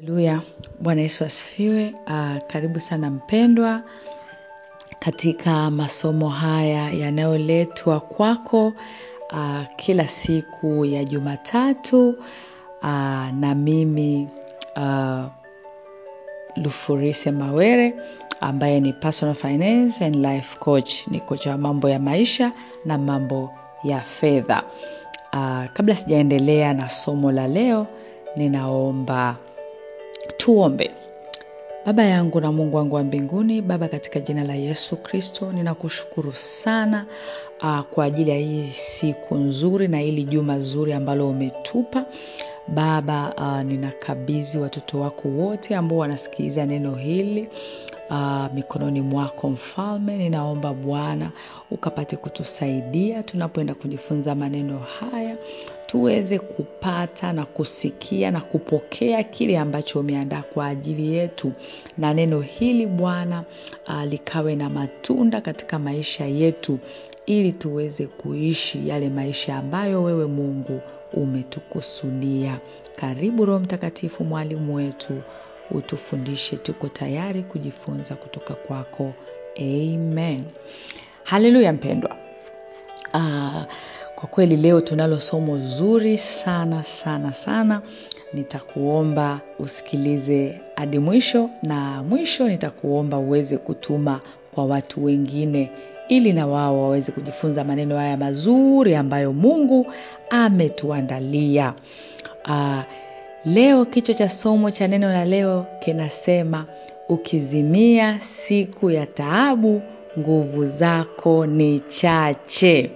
Haleluya, Bwana Yesu asifiwe. Uh, karibu sana mpendwa katika masomo haya yanayoletwa kwako uh, kila siku ya Jumatatu uh, na mimi uh, Lufurise Mawere ambaye ni personal finance and life coach, ni kocha wa mambo ya maisha na mambo ya fedha. Uh, kabla sijaendelea na somo la leo, ninaomba tuombe. Baba yangu na Mungu wangu wa mbinguni, Baba, katika jina la Yesu Kristo, ninakushukuru sana uh, kwa ajili ya hii siku nzuri na hili juma zuri ambalo umetupa Baba. Uh, ninakabidhi watoto wako wote ambao wanasikiliza neno hili uh, mikononi mwako Mfalme. Ninaomba Bwana ukapate kutusaidia tunapoenda kujifunza maneno haya, tuweze kupata na kusikia na kupokea kile ambacho umeandaa kwa ajili yetu, na neno hili Bwana uh, likawe na matunda katika maisha yetu, ili tuweze kuishi yale maisha ambayo wewe Mungu umetukusudia. Karibu Roho Mtakatifu, mwalimu wetu, utufundishe. Tuko tayari kujifunza kutoka kwako. Amen. Haleluya mpendwa. Uh, kwa kweli leo tunalo somo zuri sana sana sana. Nitakuomba usikilize hadi mwisho, na mwisho nitakuomba uweze kutuma kwa watu wengine, ili na wao waweze kujifunza maneno haya mazuri ambayo Mungu ametuandalia. Uh, leo kichwa cha somo cha neno la leo kinasema ukizimia siku ya taabu, nguvu zako ni chache.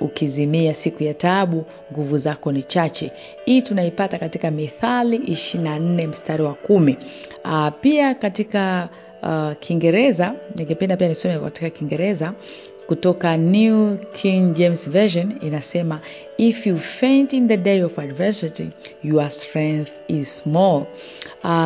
Ukizimia siku ya taabu, nguvu zako ni chache. Hii tunaipata katika Mithali 24 mstari wa kumi. Uh, pia katika uh, Kiingereza ningependa pia nisome katika Kiingereza kutoka New King James Version inasema, if you faint in the day of adversity your strength is small.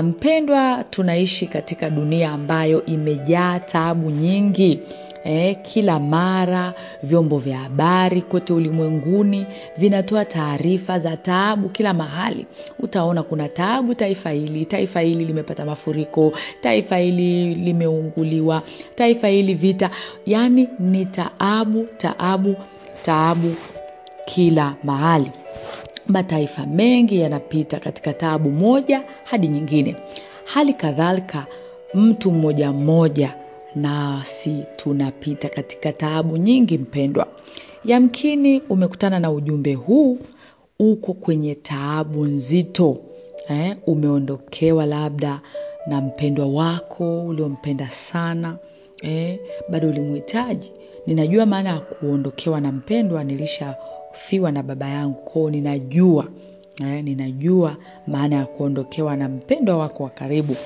Mpendwa, um, tunaishi katika dunia ambayo imejaa taabu nyingi. Eh, kila mara vyombo vya habari kote ulimwenguni vinatoa taarifa za taabu. Kila mahali utaona kuna taabu, taifa hili taifa hili limepata mafuriko, taifa hili limeunguliwa, taifa hili vita. Yaani ni taabu, taabu, taabu kila mahali. Mataifa mengi yanapita katika taabu moja hadi nyingine. Hali kadhalika mtu mmoja mmoja nasi tunapita katika taabu nyingi. Mpendwa, yamkini umekutana na ujumbe huu, uko kwenye taabu nzito eh, umeondokewa labda na mpendwa wako uliompenda sana eh, bado ulimhitaji. Ninajua maana ya kuondokewa na mpendwa, nilishafiwa na baba yangu kwao, ninajua eh, ninajua maana ya kuondokewa na mpendwa wako wa karibu.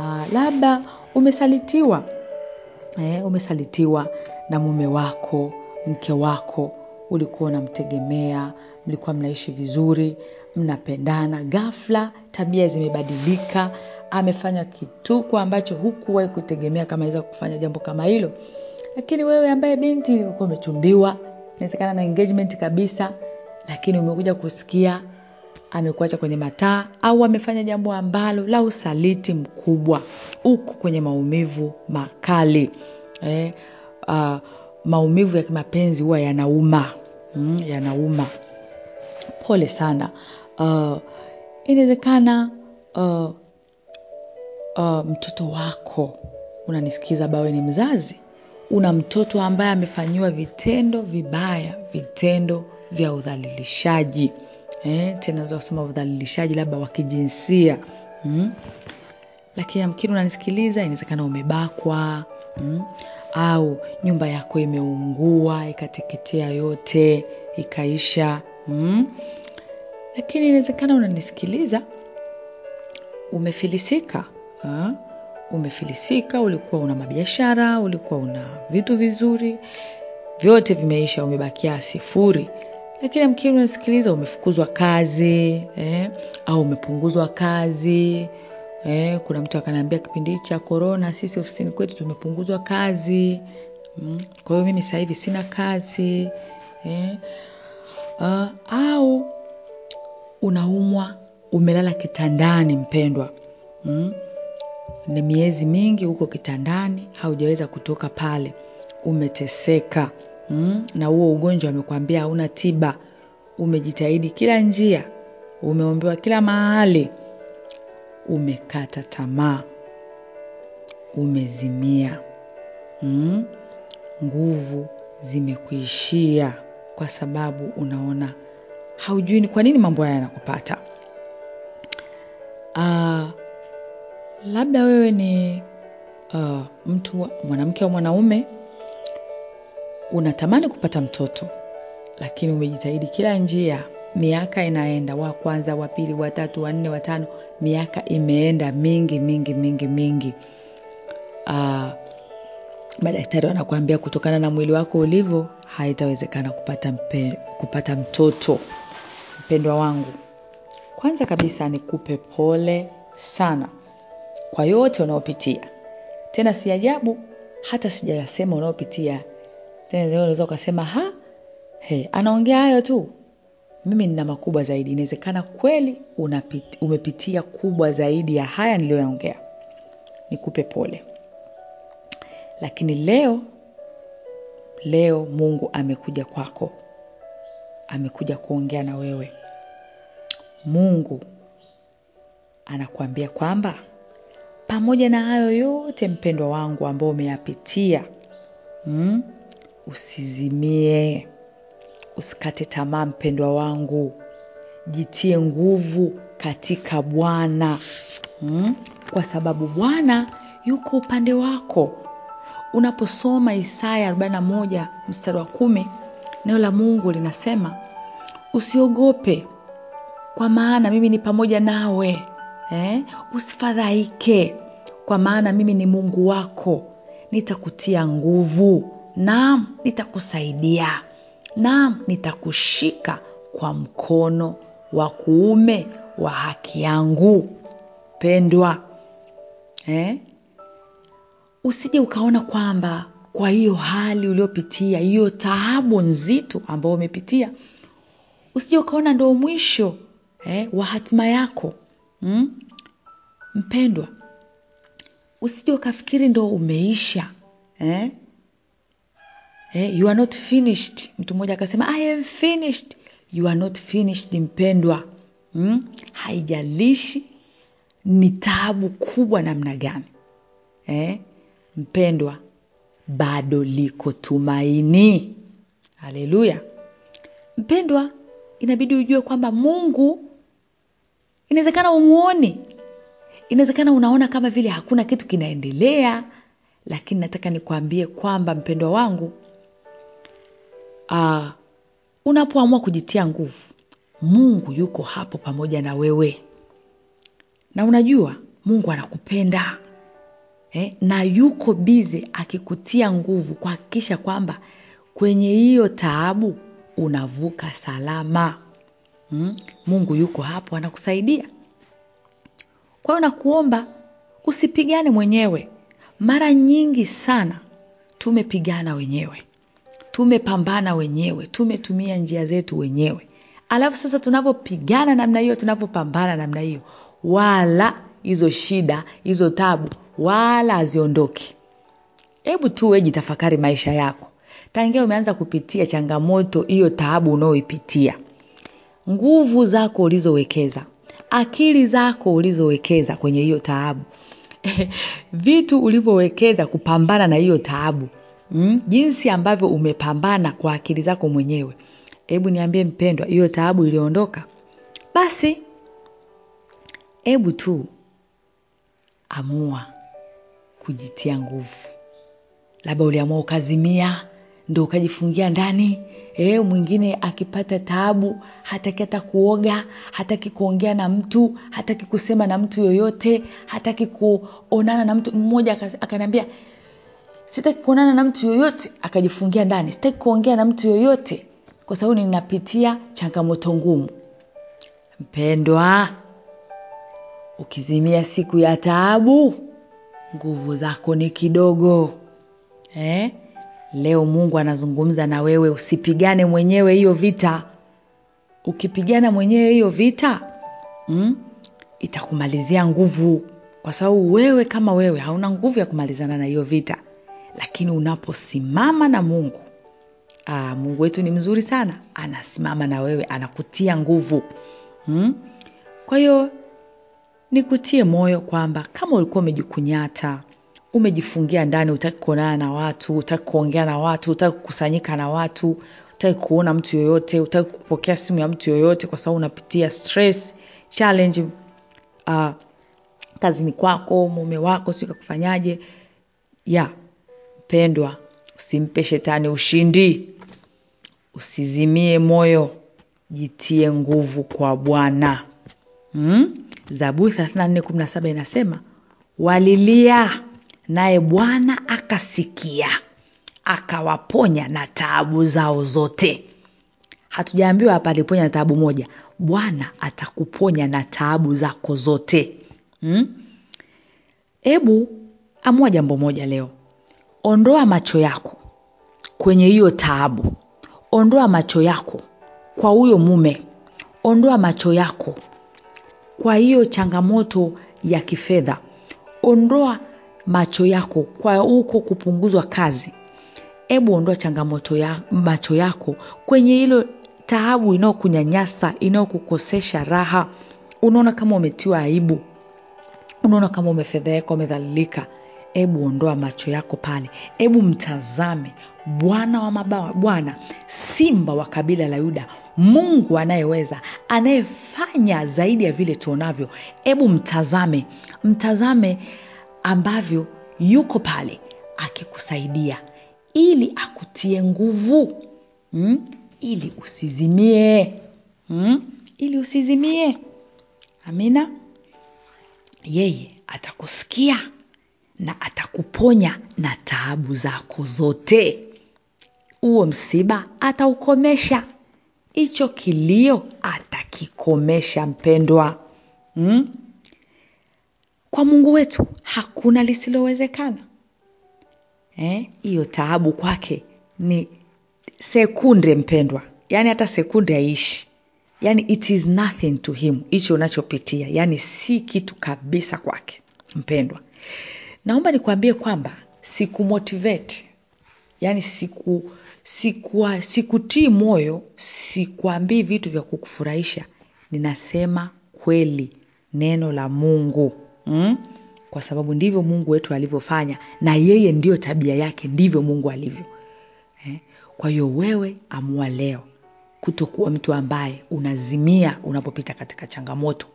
Ah, labda umesalitiwa Eh, umesalitiwa na mume wako, mke wako, ulikuwa unamtegemea, mlikuwa mnaishi vizuri, mnapendana, ghafla tabia zimebadilika, amefanya kituko ambacho hukuwahi kutegemea kama aweza kufanya jambo kama hilo. Lakini wewe ambaye binti ulikuwa umechumbiwa, inawezekana na engagement kabisa, lakini umekuja kusikia amekuacha kwenye mataa au amefanya jambo ambalo la usaliti mkubwa, uko kwenye maumivu makali eh, uh, maumivu ya kimapenzi huwa yanauma mm, yanauma. Pole sana. Uh, inawezekana uh, uh, mtoto wako unanisikiza, bawe ni mzazi, una mtoto ambaye amefanyiwa vitendo vibaya, vitendo vya udhalilishaji Eh, tena kusema udhalilishaji labda wa kijinsia mm. Lakini amkini unanisikiliza, inawezekana umebakwa mm. au nyumba yako imeungua ikateketea yote ikaisha mm. Lakini inawezekana unanisikiliza umefilisika ha? Umefilisika, ulikuwa una mabiashara, ulikuwa una vitu vizuri, vyote vimeisha, umebakia sifuri lakini amkini unasikiliza umefukuzwa kazi eh, au umepunguzwa kazi eh. Kuna mtu akaniambia kipindi cha korona sisi ofisini kwetu tumepunguzwa kazi mm. Kwa hiyo mimi sasa hivi sina kazi eh. Uh, au unaumwa umelala kitandani mpendwa mm? ni miezi mingi huko kitandani haujaweza kutoka pale umeteseka mm? na huo ugonjwa amekwambia hauna tiba umejitahidi kila njia umeombewa kila mahali umekata tamaa umezimia mm? nguvu zimekuishia kwa sababu unaona haujui ni kwa nini mambo haya yanakupata uh, labda wewe ni uh, mtu mwanamke au mwanaume unatamani kupata mtoto lakini umejitahidi kila njia miaka inaenda wa kwanza wa pili wa tatu wa wa miaka imeenda mingi mingi mingi mingi. Uh, madaktari wanakuambia kutokana na mwili wako ulivyo haitawezekana kupata, kupata mtoto. Mpendwa wangu kwanza kabisa nikupe pole sana kwa yote unaopitia tena si ajabu hata sijayasema unaopitia tena unaweza ukasema ha he, anaongea hayo tu mimi nina makubwa zaidi. Inawezekana kweli unapit, umepitia kubwa zaidi ya haya niliyoyaongea. Nikupe pole. Lakini leo leo mungu amekuja kwako. Amekuja kuongea na wewe. Mungu anakuambia kwamba pamoja na hayo yote mpendwa wangu ambao umeyapitia mm? usizimie usikate tamaa mpendwa wangu jitie nguvu katika bwana mm? kwa sababu bwana yuko upande wako unaposoma isaya 41 mstari wa kumi neno la mungu linasema usiogope kwa maana mimi ni pamoja nawe eh? usifadhaike kwa maana mimi ni mungu wako nitakutia nguvu naam nitakusaidia naam nitakushika kwa mkono wa kuume wa haki yangu pendwa eh? usije ukaona kwamba kwa hiyo hali uliopitia hiyo taabu nzito ambayo umepitia usije ukaona ndo mwisho eh, wa hatima yako hmm? mpendwa usije ukafikiri ndo umeisha eh? Eh, you are not finished. Mtu mmoja akasema i am finished. You are not finished mpendwa. Hmm? haijalishi ni taabu kubwa namna gani. Eh? mpendwa bado liko tumaini. Haleluya. Mpendwa inabidi ujue kwamba mungu inawezekana umuoni. Inawezekana unaona kama vile hakuna kitu kinaendelea lakini nataka nikwambie kwamba mpendwa wangu uh, unapoamua kujitia nguvu mungu yuko hapo pamoja na wewe. Na unajua mungu anakupenda eh, na yuko bize akikutia nguvu kuhakikisha kwamba kwenye hiyo taabu unavuka salama. Mm? mungu yuko hapo anakusaidia. Kwa hiyo nakuomba usipigane mwenyewe. Mara nyingi sana tumepigana wenyewe tumepambana wenyewe tumetumia njia zetu wenyewe. Alafu sasa tunavyopigana namna hiyo tunavyopambana namna hiyo wala hizo shida hizo tabu wala haziondoki. Hebu tu we jitafakari maisha yako. Tangia umeanza kupitia changamoto hiyo taabu unaoipitia nguvu zako ulizowekeza akili zako ulizowekeza kwenye hiyo taabu vitu ulivyowekeza kupambana na hiyo taabu mm? jinsi ambavyo umepambana kwa akili zako mwenyewe. Hebu niambie mpendwa hiyo taabu iliondoka? Basi hebu tu amua kujitia nguvu. Labda uliamua ukazimia ndo ukajifungia ndani. E, mwingine akipata taabu hataki hata kuoga hataki kuongea na mtu hataki kusema na mtu yoyote hataki kuonana na mtu. Mmoja akaniambia sitaki kuonana na mtu yoyote akajifungia ndani. Sitaki kuongea na mtu yoyote kwa sababu ninapitia changamoto ngumu. Mpendwa ukizimia siku ya taabu nguvu zako ni kidogo. Eh? leo mungu anazungumza na wewe usipigane mwenyewe hiyo vita. Ukipigana mwenyewe hiyo vita mm, itakumalizia nguvu. Kwa sababu wewe kama wewe hauna nguvu ya kumalizana na hiyo vita lakini unaposimama na mungu aa, mungu wetu ni mzuri sana. Anasimama na wewe anakutia nguvu. Hmm? kwa hiyo nikutie moyo kwamba kama ulikuwa umejikunyata umejifungia ndani utaki kuonana na watu utaki kuongea na watu utaki kukusanyika na watu utaki kuona mtu yoyote utaki kupokea simu ya mtu yoyote kwa sababu unapitia stress challenge uh, kazini kwako mume wako sikakufanyaje ya ya mpendwa usimpe shetani ushindi. Usizimie moyo jitie nguvu kwa bwana. Hmm? zaburi 34:17 inasema walilia naye bwana akasikia akawaponya na taabu zao zote. Hatujaambiwa hapa aliponya na taabu moja. Bwana atakuponya na taabu zako zote. Hebu hmm? amua jambo moja leo ondoa macho yako kwenye hiyo taabu. Ondoa macho yako kwa huyo mume. Ondoa macho yako kwa hiyo changamoto ya kifedha. Ondoa macho yako kwa huko kupunguzwa kazi. Hebu ondoa changamoto ya macho yako kwenye hilo taabu inayokunyanyasa inayokukosesha raha. Unaona kama umetiwa aibu. Unaona kama umefedheheka umedhalilika hebu ondoa macho yako pale. Hebu mtazame bwana wa mabawa bwana simba wa kabila la yuda mungu anayeweza anayefanya zaidi ya vile tuonavyo. Hebu mtazame mtazame ambavyo yuko pale akikusaidia ili akutie nguvu mm? ili usizimie mm? ili usizimie. Amina? Yeye atakusikia na atakuponya na taabu zako zote. Huo msiba ataukomesha. Hicho kilio atakikomesha mpendwa. Hmm? kwa mungu wetu hakuna lisilowezekana. Hiyo eh? taabu kwake ni sekunde mpendwa. Yaani hata sekunde haiishi. Yaani it is nothing to him hicho unachopitia. Yaani si kitu kabisa kwake mpendwa naomba nikuambie kwamba sikumotivate. Yani siku sikutii siku moyo sikuambii vitu vya kukufurahisha. Ninasema kweli neno la mungu. Mm? kwa sababu ndivyo mungu wetu alivyofanya na yeye ndiyo tabia yake ndivyo mungu alivyo. Eh? kwa hiyo wewe amua leo kutokuwa mtu ambaye unazimia unapopita katika changamoto.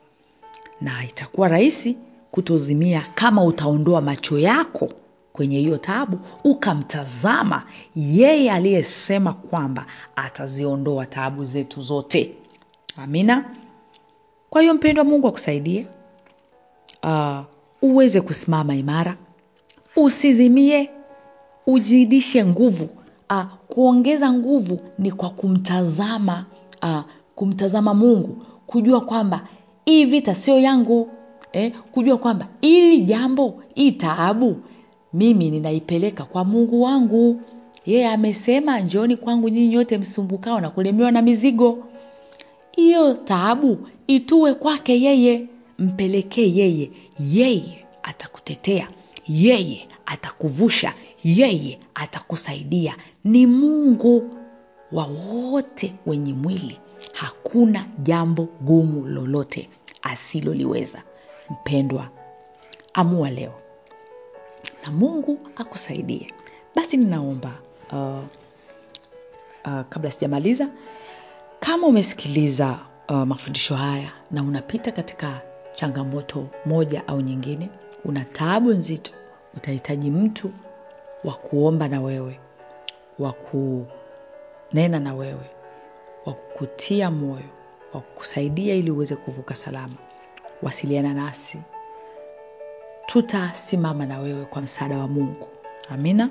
Na itakuwa rahisi kutozimia kama utaondoa macho yako kwenye hiyo tabu ukamtazama yeye aliyesema kwamba ataziondoa tabu zetu zote. Amina. Kwa hiyo mpendwa mungu akusaidie. Uh, uweze kusimama imara. Usizimie ujidishe nguvu. Uh, kuongeza nguvu ni kwa kumtazama uh, kumtazama mungu. Kujua kwamba hii vita sio yangu eh, kujua kwamba ili jambo hii taabu mimi ninaipeleka kwa mungu wangu. Yeye amesema njooni kwangu nyinyi nyote msumbukao na kulemewa na mizigo. Hiyo taabu itue kwake yeye mpelekee yeye. Yeye atakutetea yeye atakuvusha yeye atakusaidia. Ni mungu wa wote wenye mwili. Hakuna jambo gumu lolote asiloliweza mpendwa amua leo. Na mungu akusaidie. Basi ninaomba uh, uh, kabla sijamaliza kama umesikiliza uh, mafundisho haya na unapita katika changamoto moja au nyingine una taabu nzito utahitaji mtu wa kuomba na wewe wa kunena na wewe wa kukutia moyo wa kukusaidia ili uweze kuvuka salama wasiliana nasi. Tutasimama na wewe kwa msaada wa mungu. Amina.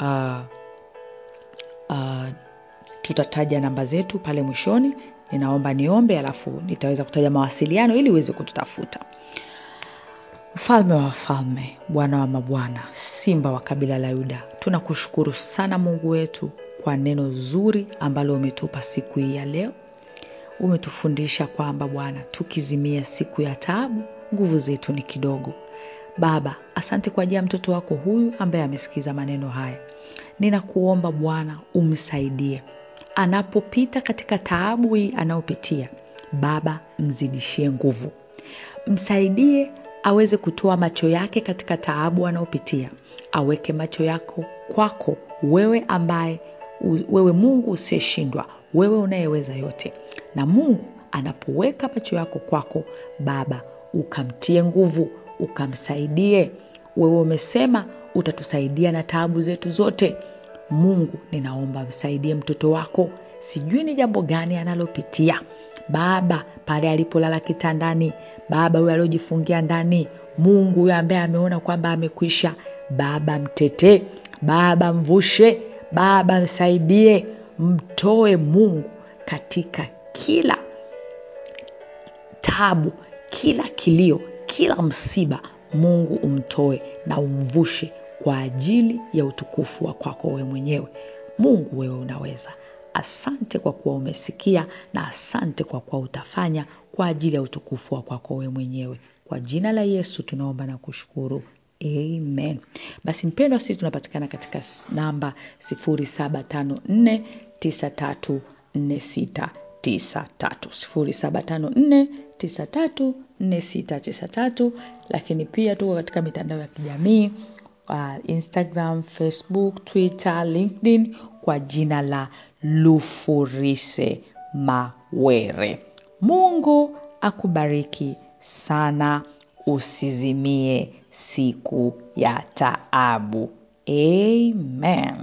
Uh, uh, tutataja namba zetu pale mwishoni. Ninaomba niombe alafu nitaweza kutaja mawasiliano ili uweze kututafuta. Mfalme wa wafalme bwana wa mabwana simba wa kabila la yuda tunakushukuru sana mungu wetu kwa neno zuri ambalo umetupa siku hii ya leo umetufundisha kwamba bwana tukizimia siku ya taabu nguvu zetu ni kidogo. Baba, asante kwa ajili ya mtoto wako huyu ambaye amesikiza maneno haya. Ninakuomba Bwana umsaidie anapopita katika taabu hii anayopitia. Baba, mzidishie nguvu, msaidie aweze kutoa macho yake katika taabu anayopitia, aweke macho yako kwako, wewe ambaye wewe Mungu usiyeshindwa, wewe unayeweza yote. Na Mungu anapoweka macho yako kwako, Baba, ukamtie nguvu, ukamsaidie. Wewe umesema utatusaidia na taabu zetu zote. Mungu, ninaomba msaidie mtoto wako, sijui ni jambo gani analopitia. Baba, pale alipolala kitandani, Baba huyo aliojifungia ndani, Mungu huyo ambaye ameona kwamba amekwisha, Baba mtetee, Baba mvushe, Baba msaidie, mtoe Mungu katika kila tabu, kila kilio, kila msiba. Mungu umtoe na umvushe kwa ajili ya utukufu wa kwako wewe mwenyewe. Mungu wewe unaweza. Asante kwa kuwa umesikia na asante kwa kuwa utafanya kwa ajili ya utukufu wa kwako wewe mwenyewe. Kwa jina la Yesu tunaomba na kushukuru. Amen. Basi mpendwa, sisi tunapatikana katika namba 0754934693 0754934693, lakini pia tuko katika mitandao ya kijamii uh, Instagram, Facebook, Twitter, LinkedIn kwa jina la Lufurise Mawere. Mungu akubariki sana, usizimie siku ya taabu. Amen.